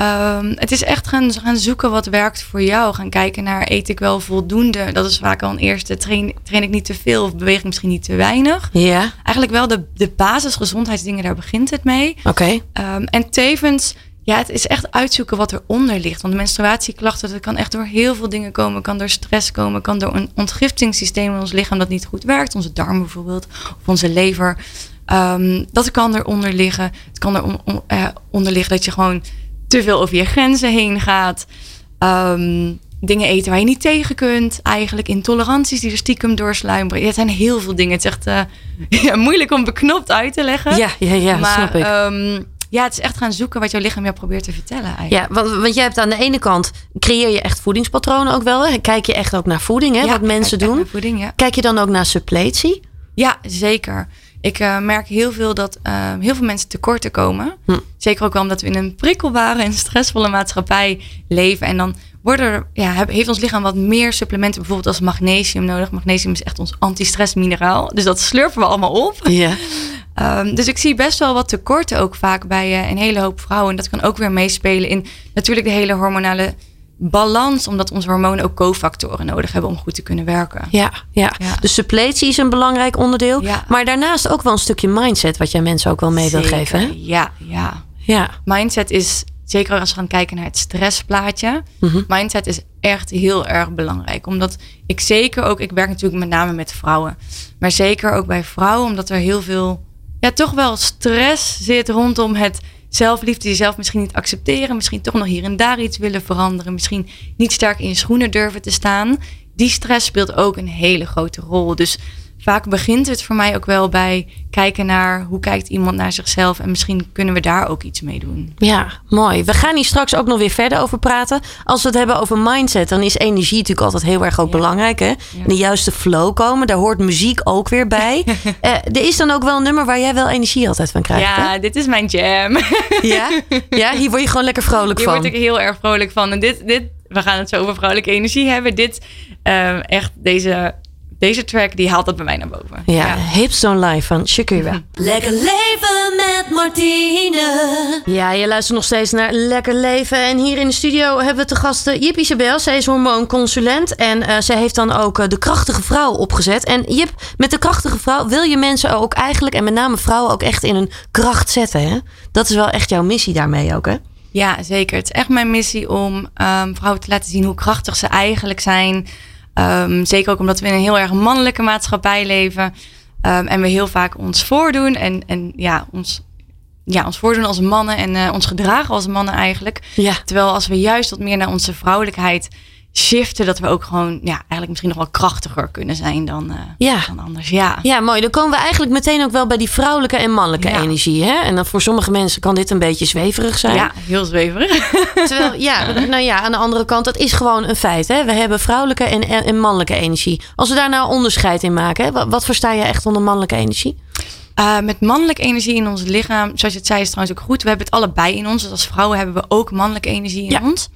Um, het is echt gaan, gaan zoeken wat werkt voor jou. Gaan kijken naar eet ik wel voldoende. Dat is vaak al een eerste. Train, train ik niet te veel of beweeg ik misschien niet te weinig? Ja. Eigenlijk wel de, de basisgezondheidsdingen, daar begint het mee. Oké. Okay. Um, en tevens, ja, het is echt uitzoeken wat eronder ligt. Want menstruatieklachten, dat kan echt door heel veel dingen komen. Kan door stress komen, kan door een ontgiftingssysteem in ons lichaam dat niet goed werkt. Onze darm bijvoorbeeld, of onze lever. Um, dat kan eronder liggen. Het kan eronder uh, onder liggen dat je gewoon te veel over je grenzen heen gaat. Um, dingen eten waar je niet tegen kunt. Eigenlijk intoleranties die er stiekem doorsluimeren. Ja, het zijn heel veel dingen. Het is echt uh, ja, moeilijk om beknopt uit te leggen. Ja, ja, ja maar, snap ik. Um, ja, het is echt gaan zoeken wat jouw lichaam jou probeert te vertellen. Eigenlijk. Ja, want, want jij hebt aan de ene kant creëer je echt voedingspatronen ook wel. Hè? Kijk je echt ook naar voeding, hè? Ja, wat mensen doen. Voeding, ja. Kijk je dan ook naar suppletie? Ja, zeker. Ik uh, merk heel veel dat uh, heel veel mensen tekorten komen. Hm. Zeker ook wel omdat we in een prikkelbare en stressvolle maatschappij leven. En dan worden er, ja, heeft ons lichaam wat meer supplementen, bijvoorbeeld als magnesium nodig. Magnesium is echt ons anti-stress mineraal. Dus dat slurpen we allemaal op. Ja. um, dus ik zie best wel wat tekorten ook vaak bij uh, een hele hoop vrouwen. En dat kan ook weer meespelen in natuurlijk de hele hormonale balans, omdat onze hormonen ook cofactoren nodig hebben om goed te kunnen werken. Ja, ja. Ja. dus suppletie is een belangrijk onderdeel. Ja. Maar daarnaast ook wel een stukje mindset, wat jij mensen ook wel mee wil geven. Hè? Ja, ja. Ja. Mindset is, zeker als we gaan kijken naar het stressplaatje, Mhm. mindset is echt heel erg belangrijk. Omdat ik zeker ook, ik werk natuurlijk met name met vrouwen, maar zeker ook bij vrouwen, omdat er heel veel, ja, toch wel stress zit rondom het zelfliefde, jezelf misschien niet accepteren, misschien toch nog hier en daar iets willen veranderen, misschien niet sterk in je schoenen durven te staan. Die stress speelt ook een hele grote rol. Dus vaak begint het voor mij ook wel bij kijken naar hoe kijkt iemand naar zichzelf en misschien kunnen we daar ook iets mee doen. Ja, mooi. We gaan hier straks ook nog weer verder over praten. Als we het hebben over mindset, dan is energie natuurlijk altijd heel erg ook Ja. belangrijk. Hè? De juiste flow komen, daar hoort muziek ook weer bij. Eh, er is dan ook wel een nummer waar jij wel energie altijd van krijgt. Ja, dit is mijn jam. ja? ja, hier word je gewoon lekker vrolijk Hier van. word ik heel erg vrolijk van. En dit, dit we gaan het zo over vrouwelijke energie hebben. Dit, eh, echt, deze, deze track, die haalt dat bij mij naar boven. Ja, Hips Don't Lie van Shakira. Lekker leven met Martine. Ja, je luistert nog steeds naar Lekker Leven. En hier in de studio hebben we te gast eh, Jip Isabel. Zij is hormoonconsulent. En eh, zij heeft dan ook eh, de krachtige vrouw opgezet. En Jip, met de krachtige vrouw wil je mensen ook eigenlijk... en met name vrouwen ook echt in hun kracht zetten. Hè? Dat is wel echt jouw missie daarmee ook, hè? Ja, zeker. Het is echt mijn missie om ehm, vrouwen te laten zien hoe krachtig ze eigenlijk zijn. Ehm, zeker ook omdat we in een heel erg mannelijke maatschappij leven. Ehm, en we heel vaak ons voordoen en, en ja, ons, ja, ons voordoen als mannen en eh, ons gedragen als mannen eigenlijk. Ja. Terwijl als we juist wat meer naar onze vrouwelijkheid shiften, dat we ook gewoon ja, eigenlijk misschien nog wel krachtiger kunnen zijn dan, eh, Ja. dan anders. Ja. Ja, mooi. Dan komen we eigenlijk meteen ook wel bij die vrouwelijke en mannelijke Ja. energie. Hè? En dan voor sommige mensen kan dit een beetje zweverig zijn. Ja, heel zweverig. Terwijl, ja, nou ja, aan de andere kant, dat is gewoon een feit. Hè? We hebben vrouwelijke en, en, en mannelijke energie. Als we daar nou onderscheid in maken, hè? Wat, wat versta je echt onder mannelijke energie? Uh, met mannelijke energie in ons lichaam, zoals je het zei, is trouwens ook goed. We hebben het allebei in ons. Dus als vrouwen hebben we ook mannelijke energie in Ja. ons.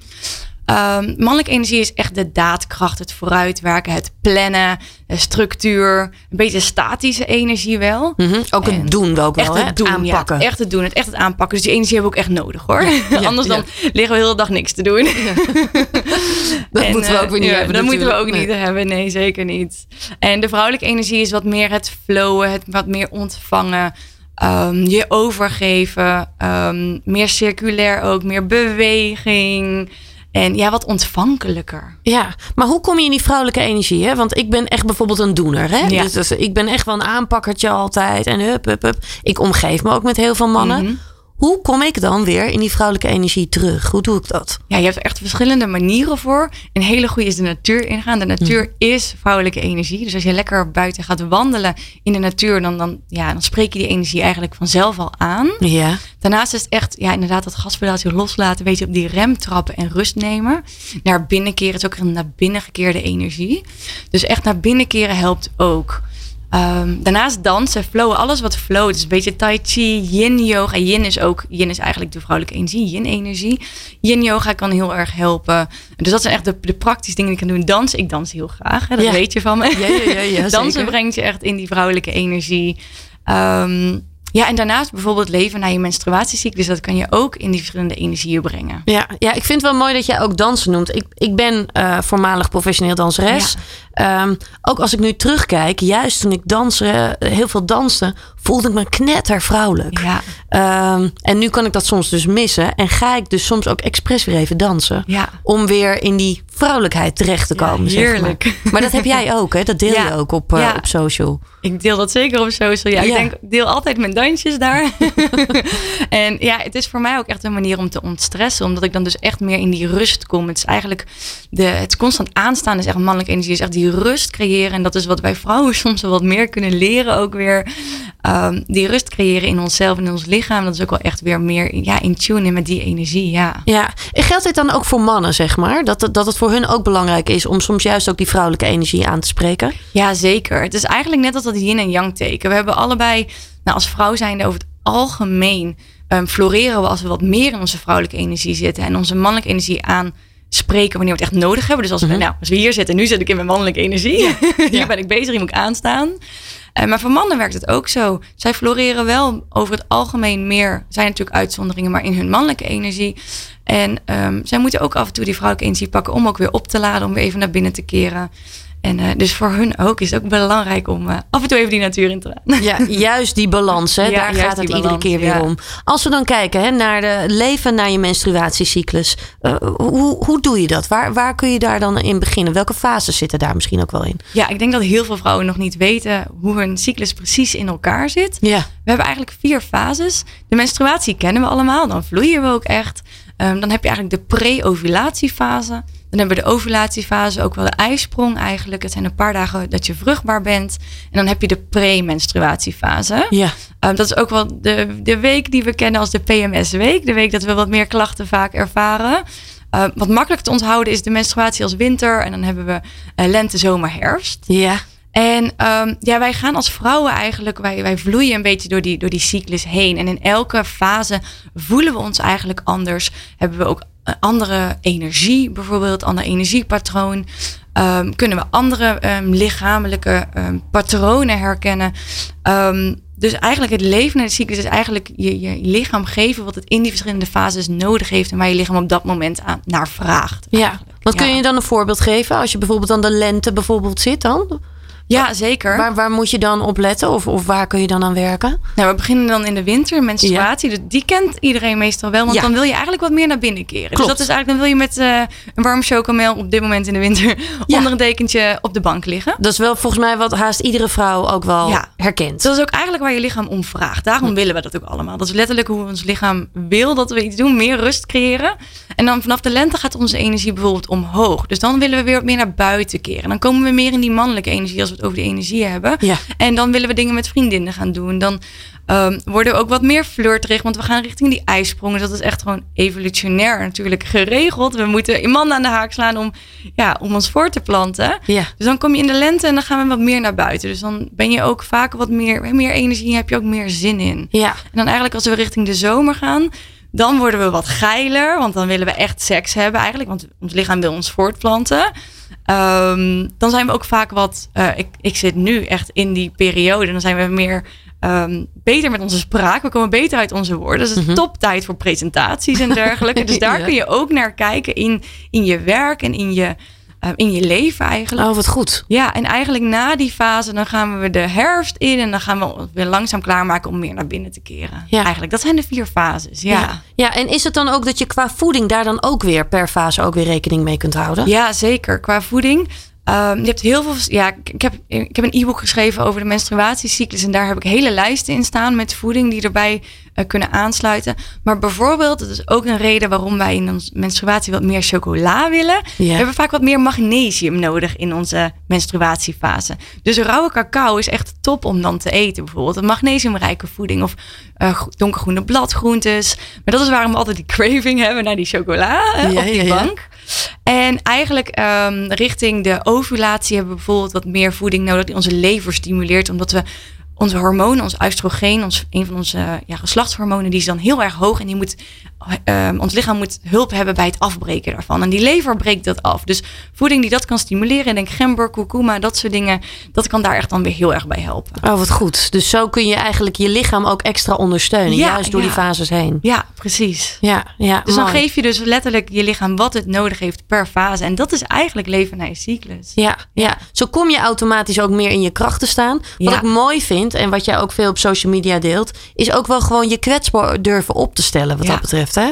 Um, mannelijke energie is echt de daadkracht, het vooruitwerken, het plannen, de structuur. Een beetje statische energie wel. Mhm, Ook En het doen we ook wel, Echt hè? het doen, aanpakken. Ja, echt het doen, het echt het aanpakken. Dus die energie hebben we ook echt nodig hoor. Anders dan liggen we de hele dag niks te doen. dat En, moeten we eh, ook weer niet ja, hebben Dat moeten we ook niet hebben. Nee, zeker niet. En de vrouwelijke energie is wat meer het flowen, het wat meer ontvangen. ehm, je overgeven. ehm, meer circulair ook, meer beweging. En ja, wat ontvankelijker. Ja, maar hoe kom je in die vrouwelijke energie? Hè? Want ik ben echt bijvoorbeeld een doener. Hè? Ja. Dus, dus ik ben echt wel een aanpakkertje altijd. En hup, hup, hup. Ik omgeef me ook met heel veel mannen. Mhm. Hoe kom ik dan weer in die vrouwelijke energie terug? Hoe doe ik dat? Ja, je hebt er echt verschillende manieren voor. Een hele goede is de natuur ingaan. De natuur Mhm. is vrouwelijke energie. Dus als je lekker buiten gaat wandelen in de natuur, dan, dan, ja, dan spreek je die energie eigenlijk vanzelf al aan. Ja. Daarnaast is het echt, ja, inderdaad, dat gaspedaaltje loslaten, weet je, op die rem trappen en rust nemen. Naar binnen keren is ook een naar binnen gekeerde energie. Dus echt naar binnen keren helpt ook. Ehm, daarnaast dansen, flowen, alles wat flow, dus een beetje tai chi, yin yoga. Yin is ook, yin is eigenlijk de vrouwelijke energie, yin energie. Yin yoga kan heel erg helpen. Dus dat zijn echt de, de praktische dingen die ik kan doen. Dansen, ik dans heel graag, hè, dat Ja. weet je van me. Ja, ja, ja, Dansen zeker. brengt je echt in die vrouwelijke energie. Ehm, ja, en daarnaast bijvoorbeeld leven naar je menstruatiecyclus. Dat kan je ook in die verschillende energieën brengen. Ja, ja, ik vind het wel mooi dat jij ook dansen noemt. Ik, ik ben eh, voormalig professioneel danseres. Ehm, ook als ik nu terugkijk, juist toen ik dansen, heel veel danste, voelde ik me knetter vrouwelijk. Ja, Ehm, en nu kan ik dat soms dus missen. En ga ik dus soms ook expres weer even dansen. ja. Om weer in die vrouwelijkheid terecht te Ja, komen. zeg heerlijk. maar. maar dat heb jij ook, hè? Dat deel Ja, je ook op, eh, op social. Ik deel dat zeker op social. Ja, ik denk, deel altijd mijn dansjes daar. en ja, het is voor mij ook echt een manier om te ontstressen. Omdat ik dan dus echt meer in die rust kom. Het is eigenlijk, de, het constant aanstaan is echt mannelijke energie. is echt die rust creëren. En dat is wat wij vrouwen soms wel wat meer kunnen leren ook weer. Ehm, die rust creëren in onszelf en in ons lichaam. Dat is ook wel echt weer meer ja, in tune met die energie, ja. Ja, en geldt dit dan ook voor mannen, zeg maar? Dat, het- dat het voor hun ook belangrijk is om soms juist ook die vrouwelijke energie aan te spreken? Ja, zeker. Het is eigenlijk net als dat yin en yang teken. We hebben allebei, nou, als vrouw zijnde over het algemeen, ehm, floreren we als we wat meer in onze vrouwelijke energie zitten en onze mannelijke energie aanspreken wanneer we het echt nodig hebben. Dus als, we, Mhm. nou, als we hier zitten, nu zit ik in mijn mannelijke energie. hier ben ik bezig, hier moet ik aanstaan. Eh, maar voor mannen werkt het ook zo. Zij floreren wel over het algemeen meer. zijn natuurlijk uitzonderingen, maar in hun mannelijke energie. En ehm, zij moeten ook af en toe die vrouwelijke energie pakken om ook weer op te laden, om weer even naar binnen te keren. En eh, dus voor hun ook is het ook belangrijk om eh, af en toe even die natuur in te gaan. Ja, juist die balans, hè? Ja, daar gaat het iedere keer weer ja. om. Als we dan kijken hè, naar de leven na je menstruatiecyclus, eh, hoe, hoe doe je dat? Waar, waar kun je daar dan in beginnen? Welke fases zitten daar misschien ook wel in? Ja, ik denk dat heel veel vrouwen nog niet weten hoe hun cyclus precies in elkaar zit. Ja, We hebben eigenlijk vier fases. De menstruatie kennen we allemaal, dan vloeien we ook echt. Ehm, dan heb je eigenlijk de pre-ovulatiefase. Dan hebben we de ovulatiefase, ook wel de ijsprong eigenlijk. Het zijn een paar dagen dat je vruchtbaar bent. En dan heb je de pre-menstruatiefase. ja. Ehm, dat is ook wel de, de week die we kennen als de PMS-week. De week dat we wat meer klachten vaak ervaren. Ehm, wat makkelijk te onthouden is de menstruatie als winter. En dan hebben we eh, lente, zomer, herfst. ja. En ehm, ja, wij gaan als vrouwen eigenlijk, wij, wij vloeien een beetje door die, door die cyclus heen. En in elke fase voelen we ons eigenlijk anders. Hebben we ook een andere energie, bijvoorbeeld, ander energiepatroon. Ehm, kunnen we andere ehm, lichamelijke patronen herkennen. Dus eigenlijk het leven naar de cyclus is eigenlijk je, je lichaam geven wat het in die verschillende fases nodig heeft. En waar je lichaam op dat moment aan, naar vraagt. ja. Want kun je dan een voorbeeld geven? Als je bijvoorbeeld dan de lente bijvoorbeeld zit dan? Ja, zeker. Waar, waar moet je dan op letten? Of, of waar kun je dan aan werken? Nou, we beginnen dan in de winter, menstruatie. Dus die kent iedereen meestal wel. Want Ja. dan wil je eigenlijk wat meer naar binnen keren. Klopt. Dus dat is eigenlijk, dan wil je met eh, een warm chocomel op dit moment in de winter Ja. onder een dekentje op de bank liggen. Dat is wel volgens mij wat haast iedere vrouw ook wel Ja. herkent. Dat is ook eigenlijk waar je lichaam om vraagt. Daarom willen we dat ook allemaal. Dat is letterlijk hoe ons lichaam wil dat we iets doen. Meer rust creëren. En dan vanaf de lente gaat onze energie bijvoorbeeld omhoog. Dus dan willen we weer wat meer naar buiten keren. Dan komen we meer in die mannelijke energie als we het over de energie hebben. Ja. En dan willen we dingen met vriendinnen gaan doen. Dan ehm, worden we ook wat meer flirterig. Want we gaan richting die ijsprongen. Dat is echt gewoon evolutionair natuurlijk geregeld. We moeten een man aan de haak slaan om, ja, om ons voor te planten. Ja. Dus dan kom je in de lente en dan gaan we wat meer naar buiten. Dus dan ben je ook vaak wat meer, meer energie, heb je ook meer zin in. Ja. En dan eigenlijk als we richting de zomer gaan, dan worden we wat geiler. Want dan willen we echt seks hebben eigenlijk. Want ons lichaam wil ons voortplanten. Ehm, dan zijn we ook vaak wat, eh, ik, ik zit nu echt in die periode. Dan zijn we meer ehm, beter met onze spraak. We komen beter uit onze woorden. Dat is een toptijd voor presentaties en dergelijke. Dus daar Ja. kun je ook naar kijken in, in je werk en in je, eh, in je leven eigenlijk. Oh, wat goed. Ja, en eigenlijk na die fase, dan gaan we de herfst in en dan gaan we weer langzaam klaarmaken om meer naar binnen te keren. Ja. Eigenlijk, dat zijn de vier fases. Ja. Ja. ja, en is het dan ook dat je qua voeding daar dan ook weer per fase ook weer rekening mee kunt houden? Ja, zeker. Qua voeding. Ehm, je hebt heel veel. Ja, ik- heb, ik heb een e-book geschreven over de menstruatiecyclus. En daar heb ik hele lijsten in staan met voeding die erbij eh, kunnen aansluiten. Maar bijvoorbeeld, dat is ook een reden waarom wij in onze menstruatie wat meer chocola willen. We hebben vaak wat meer magnesium nodig in onze menstruatiefase. Dus rauwe cacao is echt top om dan te eten. Bijvoorbeeld een magnesiumrijke voeding of eh, gro- donkergroene bladgroentes. Maar dat is waarom we altijd die craving hebben naar die chocola Ja, op die ja, ja. En eigenlijk ehm, richting de ovulatie hebben we bijvoorbeeld wat meer voeding nodig die onze lever stimuleert. Omdat we onze hormonen, ons oestrogeen, ons, een van onze ja, geslachtshormonen, die is dan heel erg hoog. En die moet, ehm, ons lichaam moet hulp hebben bij het afbreken daarvan. En die lever breekt dat af. Dus voeding die dat kan stimuleren, denk gember, kurkuma, dat soort dingen, dat kan daar echt dan weer heel erg bij helpen. Oh, wat goed. Dus zo kun je eigenlijk je lichaam ook extra ondersteunen. Ja, juist door die fases heen. Ja, precies. Ja, ja. Dus dan geef je dus letterlijk je lichaam wat het nodig heeft per fase. En dat is eigenlijk leven naar je cyclus. Ja, ja, zo kom je automatisch ook meer in je kracht te staan. Wat Ja. ik mooi vind en wat jij ook veel op social media deelt, is ook wel gewoon je kwetsbaar durven op te stellen wat dat betreft. Hè?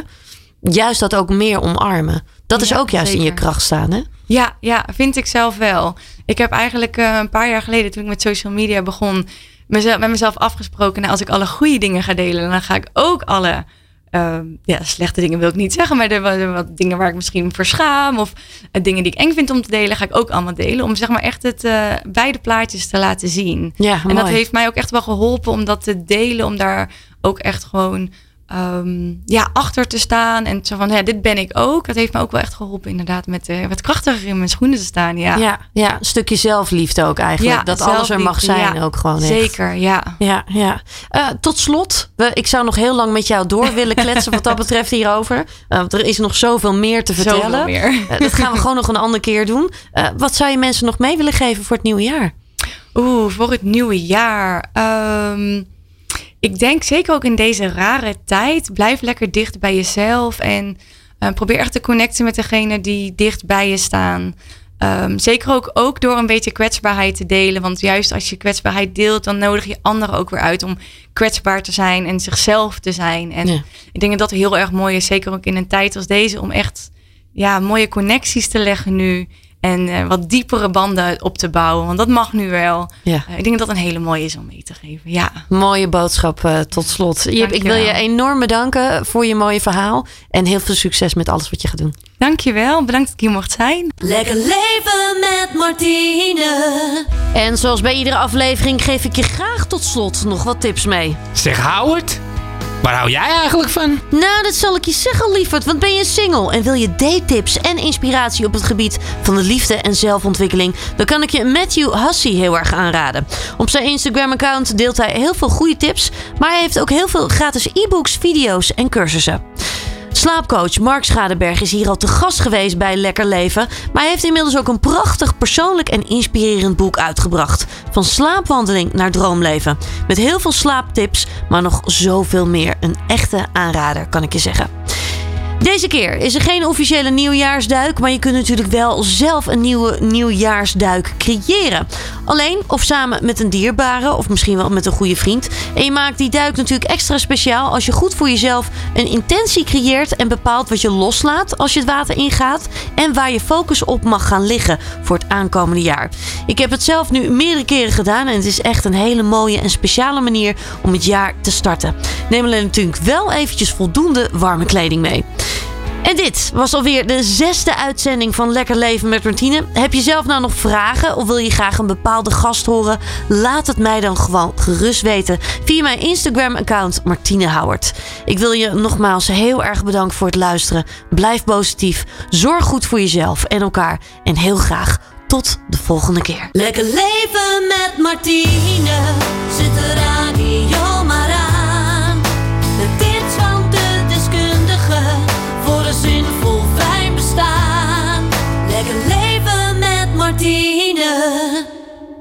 Juist dat ook meer omarmen. Dat is ook juist in je kracht staan. Hè? Ja, ja, vind ik zelf wel. Ik heb eigenlijk eh, een paar jaar geleden, toen ik met social media begon, mezelf, met mezelf afgesproken. Nou, als ik alle goede dingen ga delen, dan ga ik ook alle ehm, ja, slechte dingen wil ik niet zeggen, maar de, wat, wat dingen waar ik misschien voor schaam of eh, dingen die ik eng vind om te delen, ga ik ook allemaal delen. Om zeg maar echt het eh, beide plaatjes te laten zien. Ja, En dat heeft mij ook echt wel geholpen om dat te delen, om daar ook echt gewoon ehm, ja, achter te staan. En zo van, ja, dit ben ik ook. Dat heeft me ook wel echt geholpen, inderdaad, met eh, wat krachtiger in mijn schoenen te staan. Ja, Ja, ja, een stukje zelfliefde ook eigenlijk. Ja, dat alles er mag zijn ja. ook gewoon echt. Zeker, ja. Ja, ja. Eh, tot slot, we, ik zou nog heel lang met jou door willen kletsen wat dat betreft hierover. Eh, want er is nog zoveel meer te vertellen. Meer. Eh, dat gaan we gewoon nog een andere keer doen. Eh, wat zou je mensen nog mee willen geven voor het nieuwe jaar? Oeh, voor het nieuwe jaar. Ehm, ik denk zeker ook in deze rare tijd. Blijf lekker dicht bij jezelf. En eh, probeer echt te connecten met degene die dicht bij je staan. Ehm, zeker ook, ook door een beetje kwetsbaarheid te delen. Want juist als je kwetsbaarheid deelt, dan nodig je anderen ook weer uit om kwetsbaar te zijn en zichzelf te zijn. En Ja. ik denk dat dat heel erg mooi is. Zeker ook in een tijd als deze, om echt ja, mooie connecties te leggen nu. En eh, wat diepere banden op te bouwen. Want dat mag nu wel. Ja. Eh, ik denk dat dat een hele mooie is om mee te geven. Ja. Mooie boodschap eh, tot slot. Jip, ik wil je enorm bedanken voor je mooie verhaal. En heel veel succes met alles wat je gaat doen. Dankjewel. Bedankt dat ik hier mocht zijn. Lekker leven met Martine. En zoals bij iedere aflevering geef ik je graag tot slot nog wat tips mee. Zeg Howard, waar hou jij eigenlijk van? Nou, dat zal ik je zeggen, lieverd. Want ben je single en wil je date-tips en inspiratie op het gebied van de liefde en zelfontwikkeling? Dan kan ik je Matthew Hussey heel erg aanraden. Op zijn Instagram-account deelt hij heel veel goede tips, maar hij heeft ook heel veel gratis e-books, video's en cursussen. Slaapcoach Mark Schadeberg is hier al te gast geweest bij Lekker Leven. Maar hij heeft inmiddels ook een prachtig persoonlijk en inspirerend boek uitgebracht. Van slaapwandeling naar droomleven. Met heel veel slaaptips, maar nog zoveel meer. Een echte aanrader, kan ik je zeggen. Deze keer is er geen officiële nieuwjaarsduik, maar je kunt natuurlijk wel zelf een nieuwe nieuwjaarsduik creëren. Alleen of samen met een dierbare of misschien wel met een goede vriend. En je maakt die duik natuurlijk extra speciaal als je goed voor jezelf een intentie creëert en bepaalt wat je loslaat als je het water ingaat en waar je focus op mag gaan liggen voor het aankomende jaar. Ik heb het zelf nu meerdere keren gedaan en het is echt een hele mooie en speciale manier om het jaar te starten. Neem alleen natuurlijk wel eventjes voldoende warme kleding mee. En dit was alweer de zesde uitzending van Lekker Leven met Martine. Heb je zelf nou nog vragen of wil je graag een bepaalde gast horen? Laat het mij dan gewoon gerust weten via mijn Instagram-account Martine Howard. Ik wil je nogmaals heel erg bedanken voor het luisteren. Blijf positief, zorg goed voor jezelf en elkaar en heel graag tot de volgende keer. Lekker leven met Martine. Zet de radio